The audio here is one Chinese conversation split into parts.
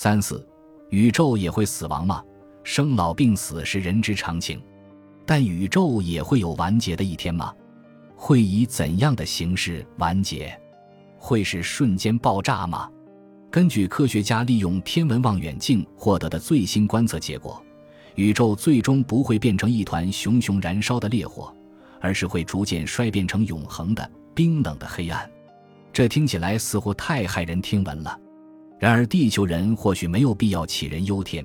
三四，宇宙也会死亡吗？生老病死是人之常情，但宇宙也会有完结的一天吗？会以怎样的形式完结？会是瞬间爆炸吗？根据科学家利用天文望远镜获得的最新观测结果，宇宙最终不会变成一团熊熊燃烧的烈火，而是会逐渐衰变成永恒的冰冷的黑暗。这听起来似乎太骇人听闻了。然而，地球人或许没有必要杞人忧天，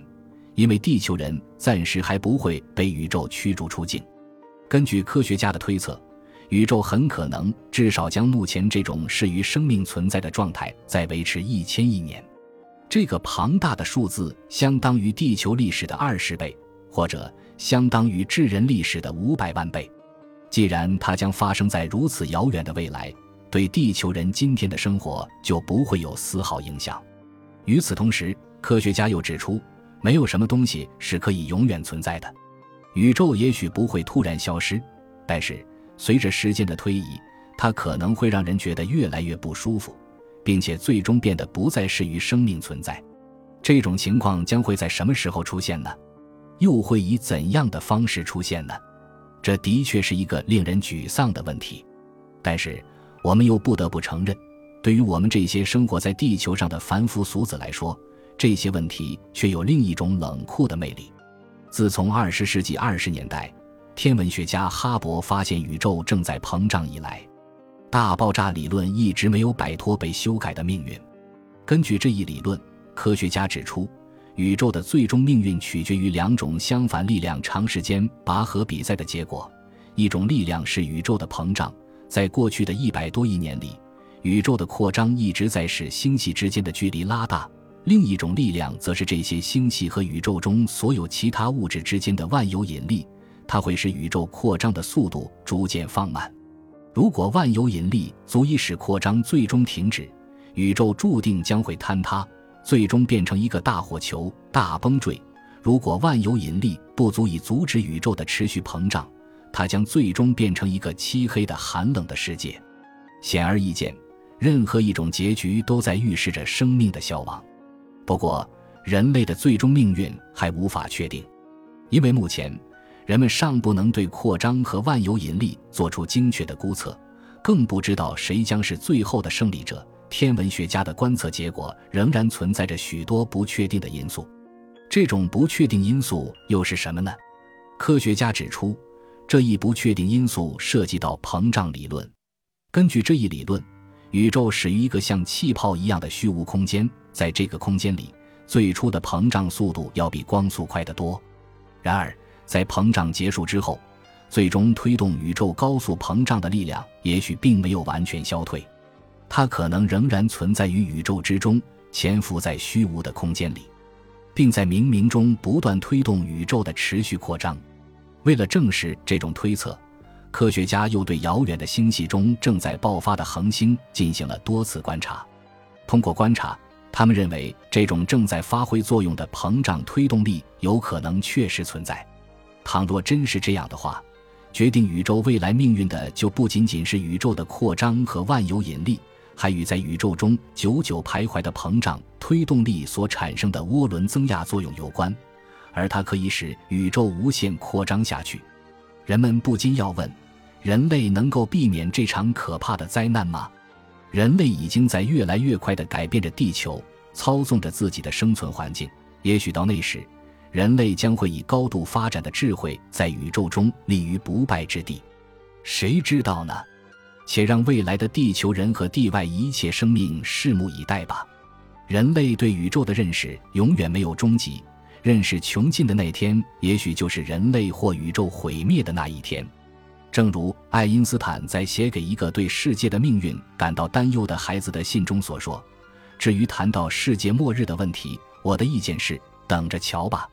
因为地球人暂时还不会被宇宙驱逐出境。根据科学家的推测。宇宙很可能至少将目前这种适于生命存在的状态再维持一千亿年，这个庞大的数字相当于地球历史的二十倍，或者相当于智人历史的五百万倍。既然它将发生在如此遥远的未来，对地球人今天的生活就不会有丝毫影响。与此同时，科学家又指出，没有什么东西是可以永远存在的，宇宙也许不会突然消失，但是。随着时间的推移，它可能会让人觉得越来越不舒服，并且最终变得不再适于生命存在。这种情况将会在什么时候出现呢？又会以怎样的方式出现呢？这的确是一个令人沮丧的问题。但是，我们又不得不承认，对于我们这些生活在地球上的凡夫俗子来说，这些问题却有另一种冷酷的魅力。自从二十世纪二十年代。天文学家哈勃发现宇宙正在膨胀以来，大爆炸理论一直没有摆脱被修改的命运。根据这一理论，科学家指出，宇宙的最终命运取决于两种相反力量长时间拔河比赛的结果。一种力量是宇宙的膨胀，在过去的一百多亿年里，宇宙的扩张一直在使星系之间的距离拉大；另一种力量则是这些星系和宇宙中所有其他物质之间的万有引力。它会使宇宙扩张的速度逐渐放慢。如果万有引力足以使扩张最终停止，宇宙注定将会坍塌，最终变成一个大火球、大崩坠。如果万有引力不足以阻止宇宙的持续膨胀，它将最终变成一个漆黑的、寒冷的世界。显而易见，任何一种结局都在预示着生命的消亡。不过，人类的最终命运还无法确定，因为目前。人们尚不能对扩张和万有引力做出精确的估测，更不知道谁将是最后的胜利者。天文学家的观测结果仍然存在着许多不确定的因素。这种不确定因素又是什么呢？科学家指出，这一不确定因素涉及到膨胀理论。根据这一理论，宇宙始于一个像气泡一样的虚无空间，在这个空间里，最初的膨胀速度要比光速快得多。然而，在膨胀结束之后，最终推动宇宙高速膨胀的力量也许并没有完全消退，它可能仍然存在于宇宙之中，潜伏在虚无的空间里，并在冥冥中不断推动宇宙的持续扩张。为了证实这种推测，科学家又对遥远的星系中正在爆发的恒星进行了多次观察。通过观察，他们认为这种正在发挥作用的膨胀推动力有可能确实存在。倘若真是这样的话，决定宇宙未来命运的就不仅仅是宇宙的扩张和万有引力，还与在宇宙中久久徘徊的膨胀推动力所产生的涡轮增压作用有关，而它可以使宇宙无限扩张下去。人们不禁要问：人类能够避免这场可怕的灾难吗？人类已经在越来越快地改变着地球，操纵着自己的生存环境。也许到那时，人类将会以高度发展的智慧在宇宙中立于不败之地，谁知道呢？且让未来的地球人和地外一切生命拭目以待吧。人类对宇宙的认识永远没有终极，认识穷尽的那天，也许就是人类或宇宙毁灭的那一天。正如爱因斯坦在写给一个对世界的命运感到担忧的孩子的信中所说：“至于谈到世界末日的问题，我的意见是，等着瞧吧。”